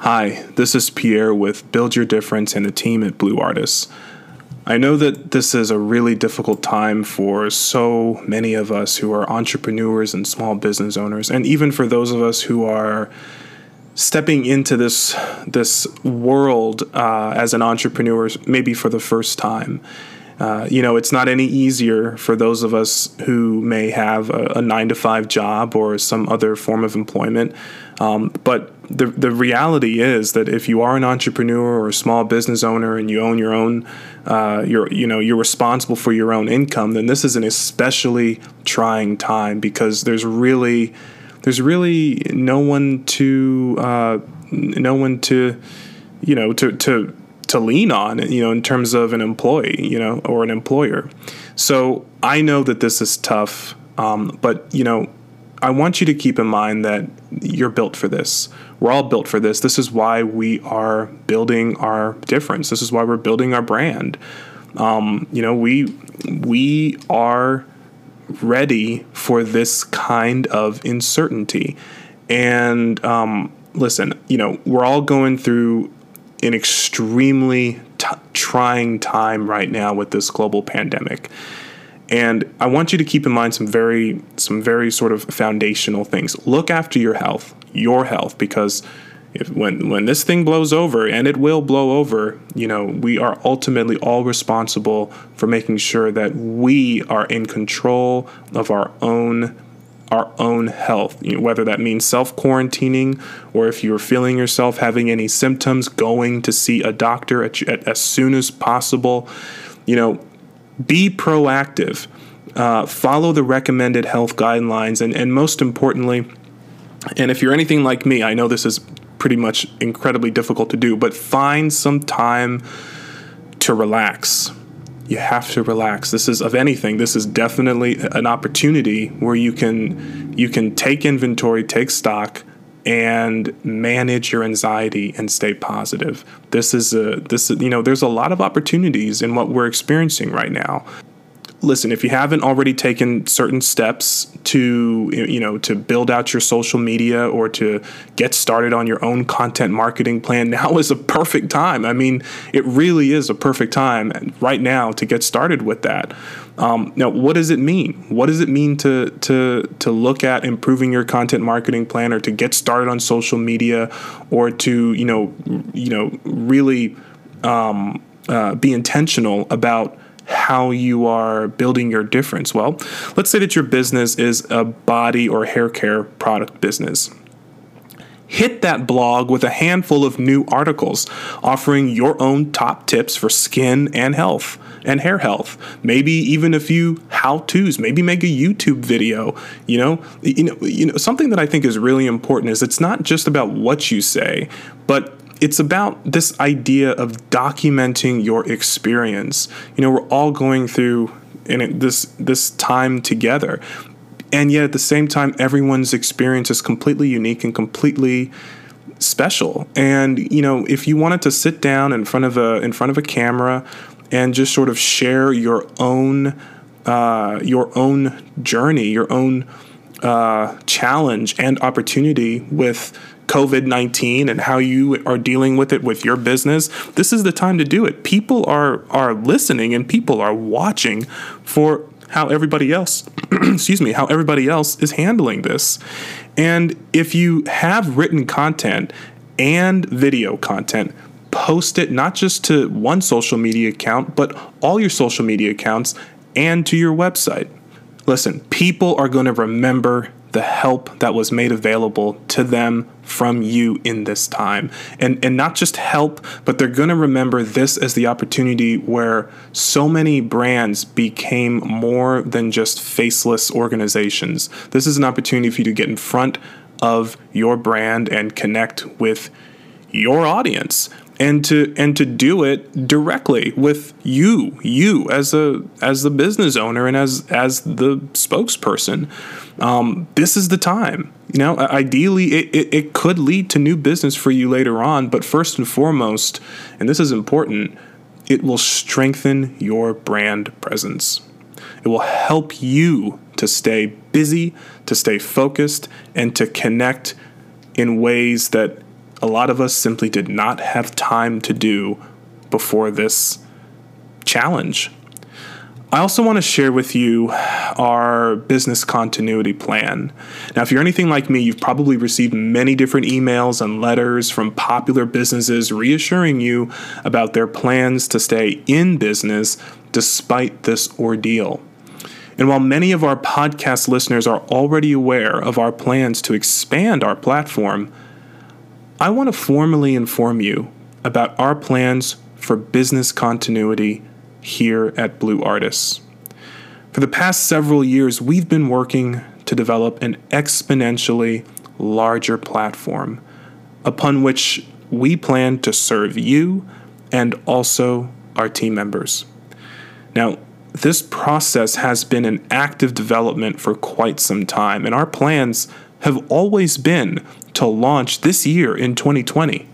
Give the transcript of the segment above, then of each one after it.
Hi, this is Pierre with Build Your Difference and the team at Blue Artists. I know that this is a really difficult time for so many of us who are entrepreneurs and small business owners, and even for those of us who are stepping into this this world uh, as an entrepreneur, maybe for the first time. Uh, you know, it's not any easier for those of us who may have a, a nine to five job or some other form of employment. Um, but the the reality is that if you are an entrepreneur or a small business owner and you own your own, uh, you're you know you're responsible for your own income, then this is an especially trying time because there's really there's really no one to uh, no one to you know to to to lean on you know in terms of an employee you know or an employer. So i know that this is tough um, but you know i want you to keep in mind that you're built for this we're all built for this this is why we are building our difference this is why we're building our brand um, you know we we are ready for this kind of uncertainty. And um, listen, you know, we're all going through an extremely t- trying time right now with this global pandemic. And I want you to keep in mind some very some very sort of foundational things. Look after your health, your health because if when when this thing blows over and it will blow over you know we are ultimately all responsible for making sure that we are in control of our own our own health you know, whether that means self quarantining or if you're feeling yourself having any symptoms going to see a doctor at, at, as soon as possible you know be proactive uh, follow the recommended health guidelines and, and most importantly and if you're anything like me, I know this is pretty much incredibly difficult to do, but find some time to relax. You have to relax. This is of anything. This is definitely an opportunity where you can you can take inventory, take stock, and manage your anxiety and stay positive. This is a this you know there's a lot of opportunities in what we're experiencing right now listen, if you haven't already taken certain steps to you know to build out your social media or to get started on your own content marketing plan, now is a perfect time. I mean, it really is a perfect time right now to get started with that. Um, now, what does it mean? What does it mean to to to look at improving your content marketing plan or to get started on social media or to you know you know really um, uh, be intentional about how you are building your difference? Well, let's say that your business is a body or hair care product business. Hit that blog with a handful of new articles offering your own top tips for skin and health and hair health. Maybe even a few how-tos. Maybe make a YouTube video. You know, you know, you know. Something that I think is really important is it's not just about what you say, but it's about this idea of documenting your experience. You know, we're all going through in this this time together. And yet at the same time everyone's experience is completely unique and completely special. And you know, if you wanted to sit down in front of a in front of a camera and just sort of share your own uh, your own journey, your own uh, challenge and opportunity with COVID 19 and how you are dealing with it with your business, this is the time to do it. People are, are listening and people are watching for how everybody else, excuse me, how everybody else is handling this. And if you have written content and video content, post it not just to one social media account, but all your social media accounts and to your website. Listen, people are going to remember the help that was made available to them from you in this time. And and not just help, but they're going to remember this as the opportunity where so many brands became more than just faceless organizations. This is an opportunity for you to get in front of your brand and connect with your audience and to and to do it directly with you you as a as the business owner and as as the spokesperson. Um, this is the time. You know ideally it, it, it could lead to new business for you later on but first and foremost and this is important it will strengthen your brand presence. It will help you to stay busy to stay focused and to connect in ways that a lot of us simply did not have time to do before this challenge. I also want to share with you our business continuity plan. Now, if you're anything like me, you've probably received many different emails and letters from popular businesses reassuring you about their plans to stay in business despite this ordeal. And while many of our podcast listeners are already aware of our plans to expand our platform, I want to formally inform you about our plans for business continuity here at Blue Artists. For the past several years, we've been working to develop an exponentially larger platform upon which we plan to serve you and also our team members. Now, this process has been an active development for quite some time, and our plans have always been to launch this year in 2020.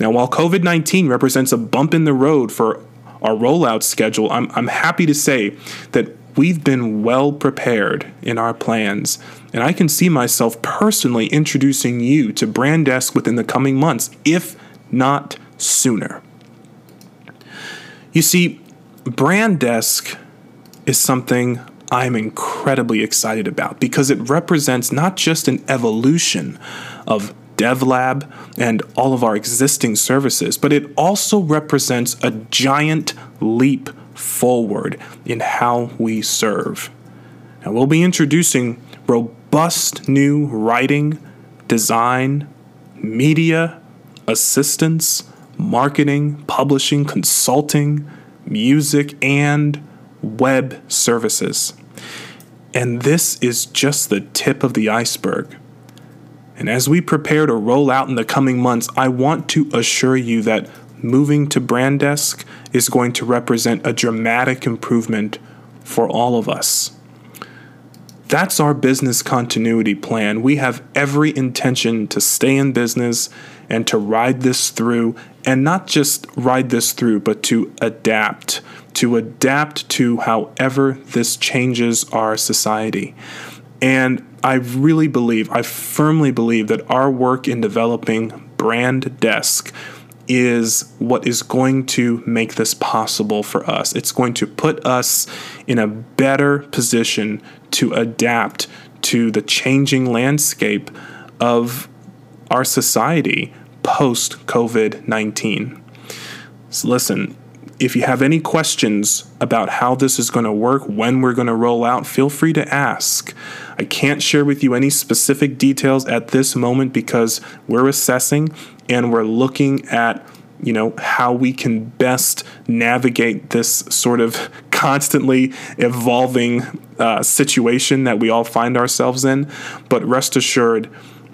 Now, while COVID 19 represents a bump in the road for our rollout schedule, I'm, I'm happy to say that we've been well prepared in our plans, and I can see myself personally introducing you to Brandesk within the coming months, if not sooner. You see, Brandesk is something I'm incredibly excited about because it represents not just an evolution of DevLab and all of our existing services, but it also represents a giant leap forward in how we serve. Now, we'll be introducing robust new writing, design, media, assistance, marketing, publishing, consulting, music, and web services. And this is just the tip of the iceberg. And as we prepare to roll out in the coming months, I want to assure you that moving to Brandesk is going to represent a dramatic improvement for all of us. That's our business continuity plan. We have every intention to stay in business and to ride this through, and not just ride this through, but to adapt, to adapt to however this changes our society. And I really believe, I firmly believe that our work in developing Brand Desk is what is going to make this possible for us. It's going to put us in a better position to adapt to the changing landscape of our society post COVID 19. So, listen, if you have any questions about how this is going to work, when we're going to roll out, feel free to ask. I can't share with you any specific details at this moment because we're assessing and we're looking at you know how we can best navigate this sort of constantly evolving uh, situation that we all find ourselves in but rest assured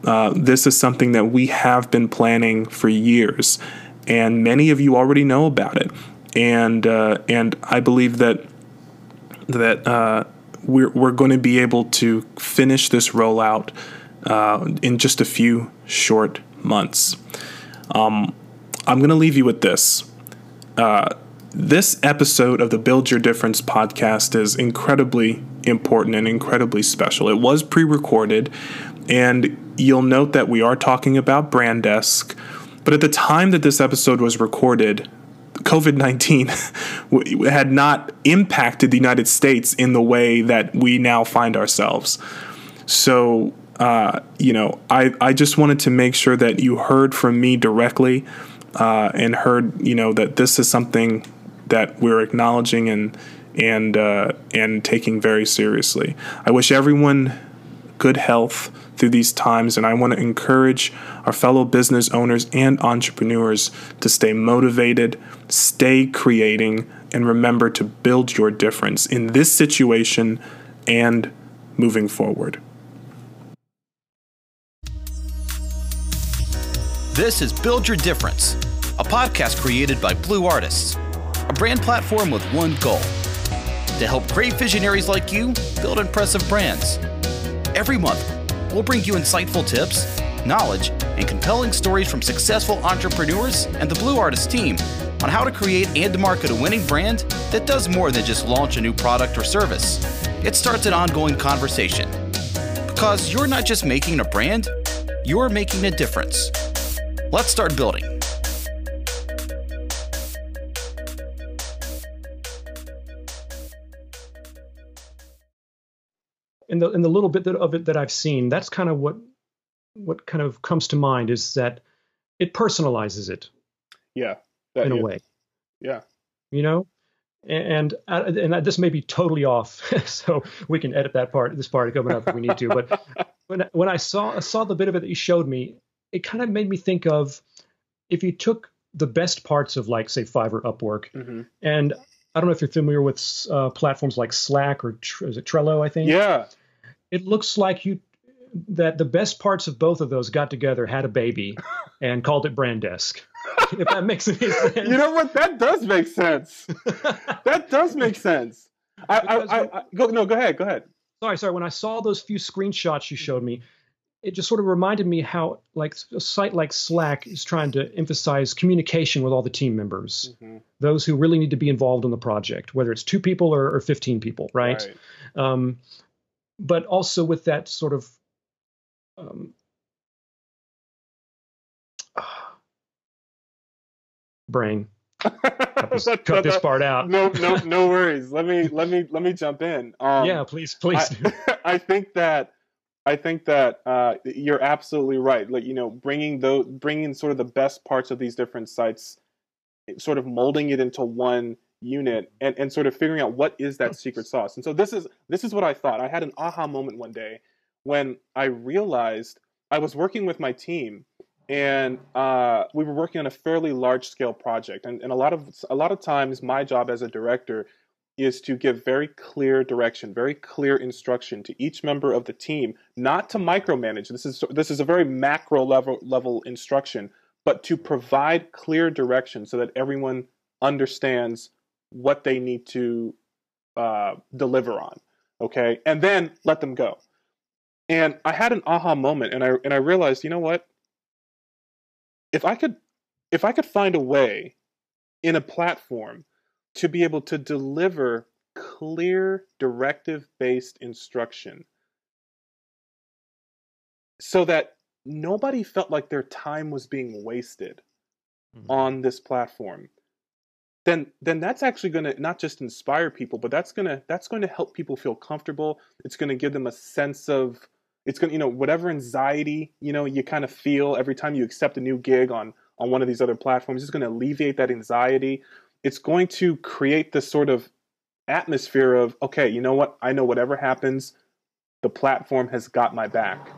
uh, this is something that we have been planning for years and many of you already know about it and uh, and I believe that that uh, we're we're going to be able to finish this rollout uh, in just a few short months. Um, I'm going to leave you with this. Uh, this episode of the Build Your Difference podcast is incredibly important and incredibly special. It was pre recorded, and you'll note that we are talking about Brandesk. But at the time that this episode was recorded, COVID 19 had not impacted the United States in the way that we now find ourselves. So, uh, you know, I, I just wanted to make sure that you heard from me directly uh, and heard, you know, that this is something that we're acknowledging and and uh, and taking very seriously. I wish everyone good health through these times, and I want to encourage our fellow business owners and entrepreneurs to stay motivated, stay creating, and remember to build your difference in this situation and moving forward. This is Build Your Difference, a podcast created by Blue Artists, a brand platform with one goal to help great visionaries like you build impressive brands. Every month, we'll bring you insightful tips, knowledge, and compelling stories from successful entrepreneurs and the Blue Artist team on how to create and market a winning brand that does more than just launch a new product or service. It starts an ongoing conversation. Because you're not just making a brand, you're making a difference. Let's start building. In the in the little bit that, of it that I've seen, that's kind of what what kind of comes to mind is that it personalizes it. Yeah, that, in yeah. a way. Yeah. You know, and uh, and this may be totally off, so we can edit that part, this part coming up if we need to. But when when I saw I saw the bit of it that you showed me, it kind of made me think of if you took the best parts of like say Fiverr, Upwork, Mm-hmm. and I don't know if you're familiar with uh, platforms like Slack or is it Trello? I think. Yeah. It looks like you that the best parts of both of those got together, had a baby, and called it Brandesk. If that makes any sense. You know what? That does make sense. that does make sense. I, I, I, I, go no. Go ahead. Go ahead. sorry, sorry. When I saw those few screenshots you showed me, it just sort of reminded me how like a site like Slack is trying to emphasize communication with all the team members, Mhm. those who really need to be involved in the project, whether it's two people or, or 15 people, right? Um, but also with that sort of um, brain. Cut this, That- cut this part out. no, no, no worries. Let me, let me, let me jump in. Um, yeah, please, please. do. I, I think that I think that uh, you're absolutely right. Like you know, bringing those, bringing sort of the best parts of these different sites, sort of molding it into one unit, and and sort of figuring out what is that secret sauce. And so this is this is what I thought. I had an aha moment one day when I realized I was working with my team. And uh, we were working on a fairly large scale project, and, and a lot of a lot of times my job as a director is to give very clear direction, very clear instruction to each member of the team, not to micromanage. This is this is a very macro level level instruction, but to provide clear direction so that everyone understands what they need to uh, deliver on. Okay, and then let them go. And I had an aha moment, and I and I realized, you know what? If I could, if I could find a way in a platform to be able to deliver clear directive based instruction so that nobody felt like their time was being wasted Mhm. on this platform then then that's actually going to not just inspire people but that's going to that's going to help people feel comfortable. It's going to give them a sense of it's going to you know whatever anxiety you know you kind of feel every time you accept a new gig on on one of these other platforms it's going to alleviate that anxiety. It's going to create this sort of atmosphere of okay you know what? I know whatever happens the platform has got my back.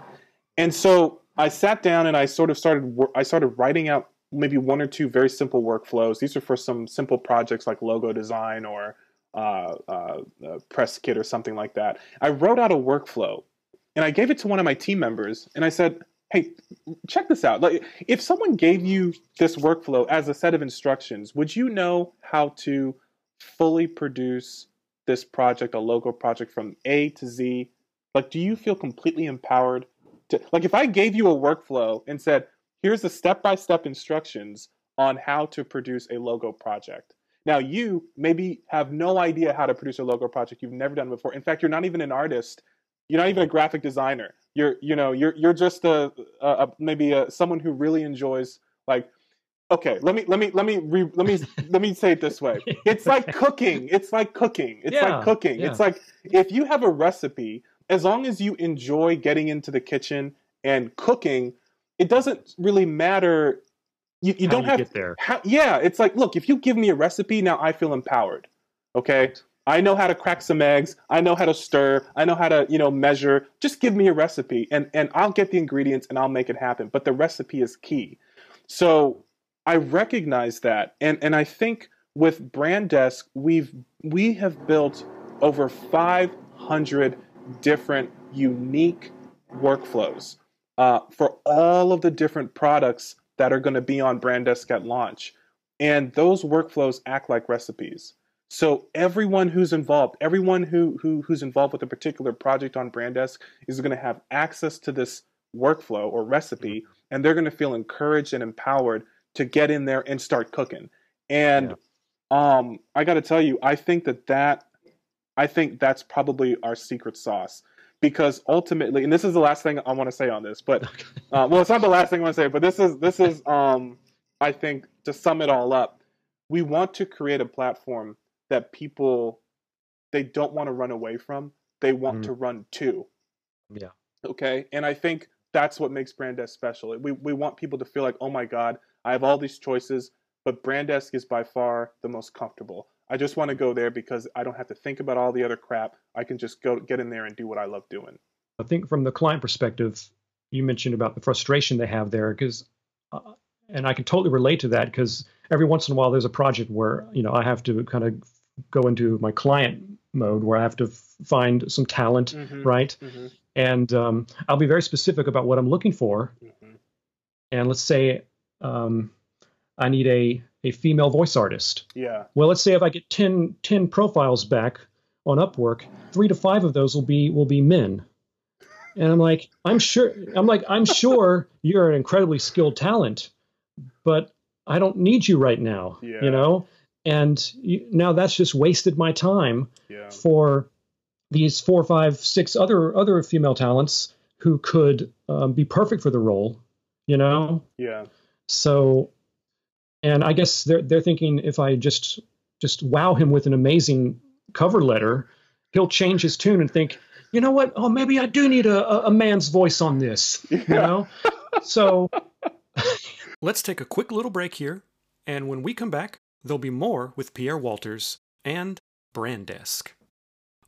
And so i sat down and i sort of started i started writing out maybe one or two very simple workflows. These are for some simple projects like logo design or uh, uh, uh, press kit or something like that. I wrote out a workflow and i gave it to one of my team members and i said hey check this out. Like if someone gave you this workflow as a set of instructions would you know how to fully produce this project a logo project from a to z? Like do you feel completely empowered to like if i gave you a workflow and said here's the step-by-step instructions on how to produce a logo project. Now you maybe have no idea how to produce a logo project you've never done it before. In fact you're not even an artist. You're not even a graphic designer. You're you know you're you're just a, a, a maybe a, someone who really enjoys like okay let me let me let me re, let me let me say it this way. It's like cooking. It's like cooking. It's Yeah, like cooking yeah. it's like if you have a recipe as long as you enjoy getting into the kitchen and cooking it doesn't really matter. You, you don't you have get there. how, yeah it's like look if you give me a recipe now i feel empowered okay? I know how to crack some eggs. I know how to stir. I know how to you know measure. Just give me a recipe and and i'll get the ingredients and i'll make it happen but the recipe is key. So i recognize that and and i think with brand desk we've we have built over 500 different unique workflows uh, for all of the different products that are going to be on brand desk at launch. And those workflows act like recipes. So everyone who's involved everyone who, who who's involved with a particular project on brand desk is going to have access to this workflow or recipe and they're going to feel encouraged and empowered to get in there and start cooking. And um, i got to tell you i think that that i think that's probably our secret sauce because ultimately, and this is the last thing I want to say on this, but uh, well, it's not the last thing I want to say, but this is this is um, I think to sum it all up, we want to create a platform that people they don't want to run away from, they want mm. to run to. Yeah. Okay, and I think that's what makes Brandesk special. We we want people to feel like, oh my god, I have all these choices, but Brandesk is by far the most comfortable. I just want to go there because I don't have to think about all the other crap. I can just go get in there and do what I love doing. I think from the client perspective, you mentioned about the frustration they have there because, uh, and I can totally relate to that because every once in a while there's a project where you know I have to kind of go into my client mode where I have to find some talent, mm-hmm. right? Mm-hmm. And um, I'll be very specific about what I'm looking for. Mm-hmm. And let's say um, I need a a female voice artist. Yeah. Well, let's say if I get 10, 10 profiles back on Upwork, three to five of those will be will be men. And I'm like, I'm sure I'm like, I'm sure you're an incredibly skilled talent, but I don't need you right now. Yeah. You know? And you, now that's just wasted my time yeah. for these four, five, six other other female talents who could um, be perfect for the role. You know? Yeah. So and I guess they're they're thinking if I just just wow him with an amazing cover letter, he'll change his tune and think, you know what? Oh, maybe I do need a, a man's voice on this. Yeah. You know, so let's take a quick little break here, and when we come back, there'll be more with Pierre Walters and Brandesk.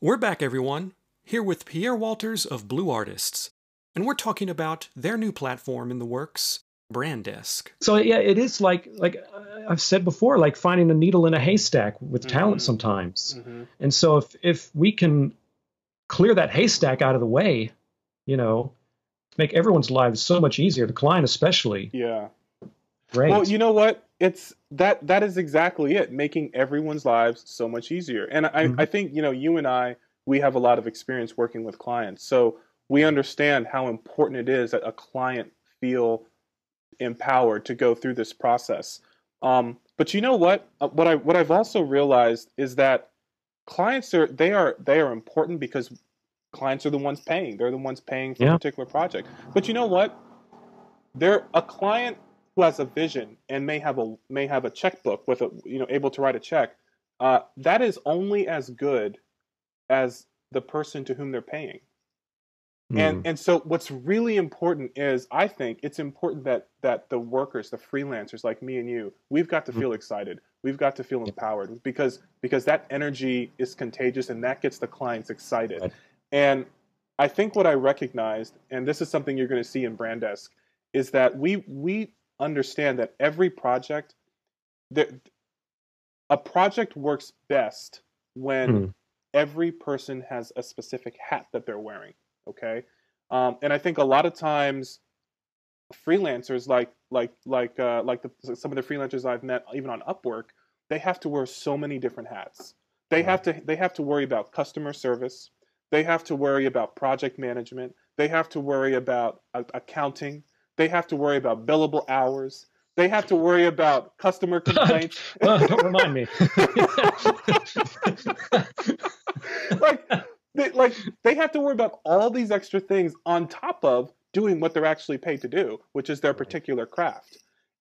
We're back, everyone, here with Pierre Walters of Blue Artists, and we're talking about their new platform in the works, Brandesk. So yeah, it is like like I've said before, like finding a needle in a haystack with mm-hmm. talent sometimes. Mm-hmm. And so if if we can clear that haystack out of the way, you know, make everyone's lives so much easier, the client especially. Yeah. Great. Well, you know what? It's that that is exactly it, making everyone's lives so much easier. And I, mm-hmm. I think, you know, you and I, we have a lot of experience working with clients. So we understand how important it is that a client feel empowered to go through this process. Um, but you know what? Uh, what I what I've also realized is that clients are they are they are important because clients are the ones paying. They're the ones paying for yeah. a particular project. But you know what? They're a client who has a vision and may have a may have a checkbook with a you know able to write a check. Uh, that is only as good as the person to whom they're paying. And hmm. and so what's really important is I think it's important that that the workers, the freelancers like me and you, we've got to hmm. feel excited. We've got to feel empowered because because that energy is contagious and that gets the clients excited. Right. And I think what I recognized, and this is something you're going to see in Brandesk, is that we we understand that every project that a project works best when hmm. every person has a specific hat that they're wearing okay? Um, and i think a lot of times freelancers like like like uh, like the, some of the freelancers i've met even on upwork they have to wear so many different hats. They have to they have to worry about customer service. They have to worry about project management. They have to worry about uh, accounting. They have to worry about billable hours. They have to worry about customer complaints. don't remind me. like they, like they have to worry about all these extra things on top of doing what they're actually paid to do, which is their particular craft.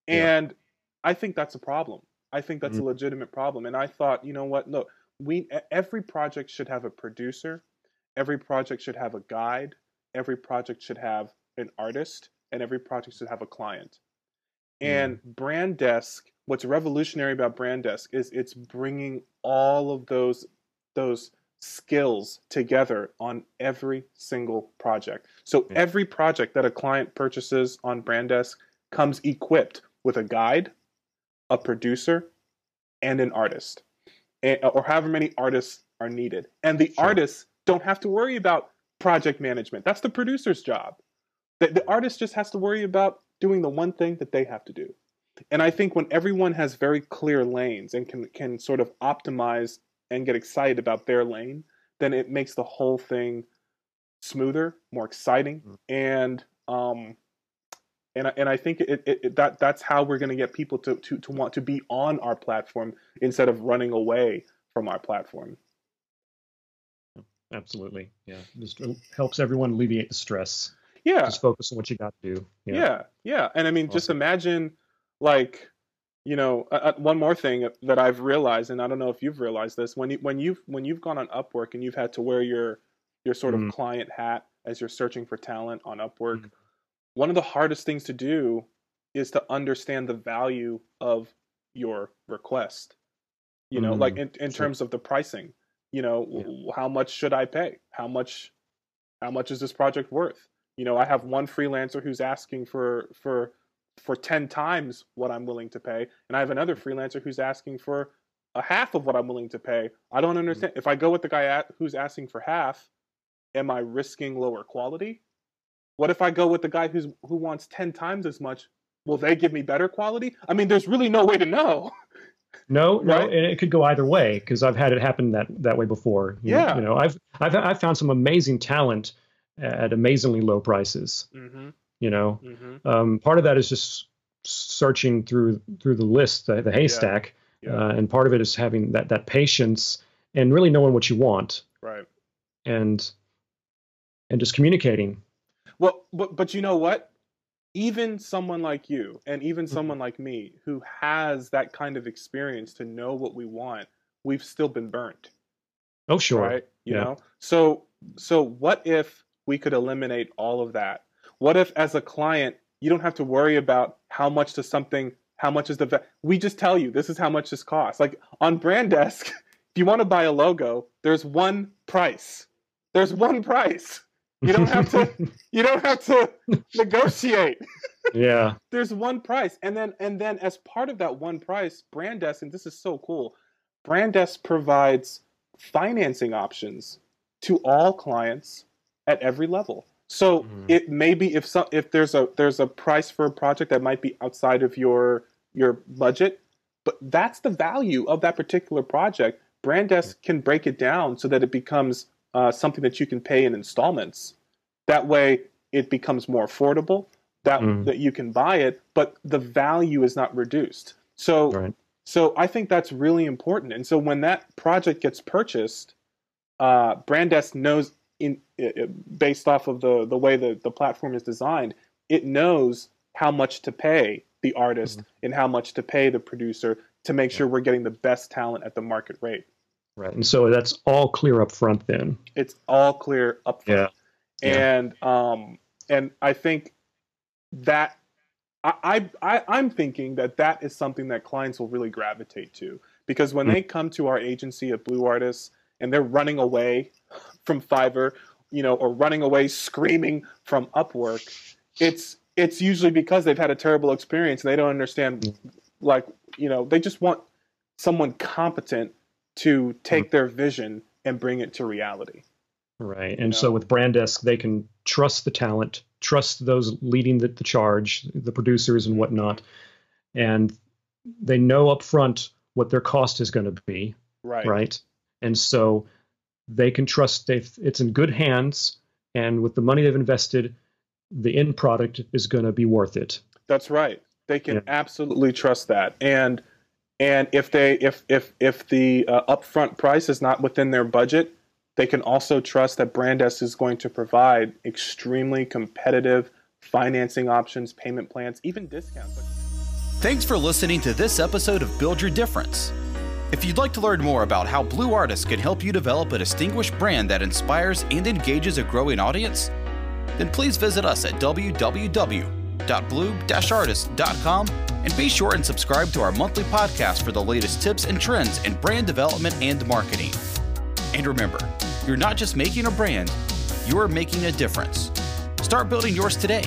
And yeah. I think that's a problem. I think that's mm-hmm. a legitimate problem. And I thought, you know what? Look, we every project should have a producer, every project should have a guide, every project should have an artist, and every project should have a client. And mm. Brandesk, what's revolutionary about Brand Desk is it's bringing all of those those skills together on every single project. So yeah. every project that a client purchases on Brandesk comes equipped with a guide, a producer, and an artist, and, or however many artists are needed. And the sure. artists don't have to worry about project management. That's the producer's job. The, the artist just has to worry about doing the one thing that they have to do. And I think when everyone has very clear lanes and can can sort of optimize and get excited about their lane, then it makes the whole thing smoother, more exciting, mm-hmm. and um, and and I think it, it, it that that's how we're going to get people to, to to want to be on our platform instead of running away from our platform. Absolutely. Yeah. Just helps everyone alleviate the stress. Yeah. Just focus on what you got to do. Yeah. Yeah. yeah. And I mean, awesome. just imagine like, you know, uh, one more thing that I've realized, and I don't know if you've realized this, when you when you've when you've gone on Upwork and you've had to wear your your sort mm. of client hat as you're searching for talent on Upwork, mm. one of the hardest things to do is to understand the value of your request. You know, mm. like in, in sure. terms of the pricing. You know, yeah. how much should I pay? How much how much is this project worth? You know, I have one freelancer who's asking for for for 10 times what I'm willing to pay. And I have another freelancer who's asking for a half of what I'm willing to pay. I don't mm-hmm. understand. If I go with the guy at, who's asking for half, am I risking lower quality? What if I go with the guy who's who wants 10 times as much? Will they give me better quality? I mean, there's really no way to know. No, right? no, and it could go either way because I've had it happen that that way before. You yeah, know, you know, I've I've I've found some amazing talent at amazingly low prices. Mm-hmm. You know, mm-hmm. um, part of that is just searching through through the list, the, the haystack, yeah. Yeah. Uh, and part of it is having that that patience and really knowing what you want, right? And and just communicating. Well, but but you know what? Even someone like you, and even mm-hmm. someone like me, who has that kind of experience to know what we want, we've still been burnt. Oh, sure. Right? You yeah. know. So so what if we could eliminate all of that what if, as a client, you don't have to worry about how much does something, how much is the, va- we just tell you this is how much this costs. Like on Brandesk, if you want to buy a logo, there's one price. There's one price. You don't have to. you don't have to negotiate. Yeah. There's one price, and then and then as part of that one price, Brandesk, and this is so cool, Brandesk provides financing options to all clients at every level. So mm. it may be if some if there's a there's a price for a project that might be outside of your your budget, but that's the value of that particular project. Brandesk can break it down so that it becomes uh, something that you can pay in installments. That way, it becomes more affordable. That mm. that you can buy it, but the value is not reduced. So right. so I think that's really important. And so when that project gets purchased, uh, Brandesk knows in based off of the the way the the platform is designed, it knows how much to pay the artist mm-hmm. and how much to pay the producer to make sure we're getting the best talent at the market rate. Right, and so that's all clear up front. Then it's all clear up front. Yeah. And um and I think that I, I I'm thinking that that is something that clients will really gravitate to because when mm-hmm. they come to our agency at Blue Artists and they're running away from Fiverr, you know, or running away screaming from Upwork, it's it's usually because they've had a terrible experience and they don't understand mm. like, you know, they just want someone competent to take mm. their vision and bring it to reality. Right. And know? so with Brandesk, they can trust the talent, trust those leading the, the charge, the producers and whatnot. And they know up front what their cost is going to be. Right. Right. And so they can trust it's in good hands, and with the money they've invested, the end product is going to be worth it. That's right. They can yeah. absolutely trust that, and and if they if if if the uh, upfront price is not within their budget, they can also trust that Brandesk is going to provide extremely competitive financing options, payment plans, even discounts. Thanks for listening to this episode of Build Your Difference. If you'd like to learn more about how Blue Artists can help you develop a distinguished brand that inspires and engages a growing audience, then please visit us at www.blue-artist.com and be sure and subscribe to our monthly podcast for the latest tips and trends in brand development and marketing. And remember, you're not just making a brand, you're making a difference. Start building yours today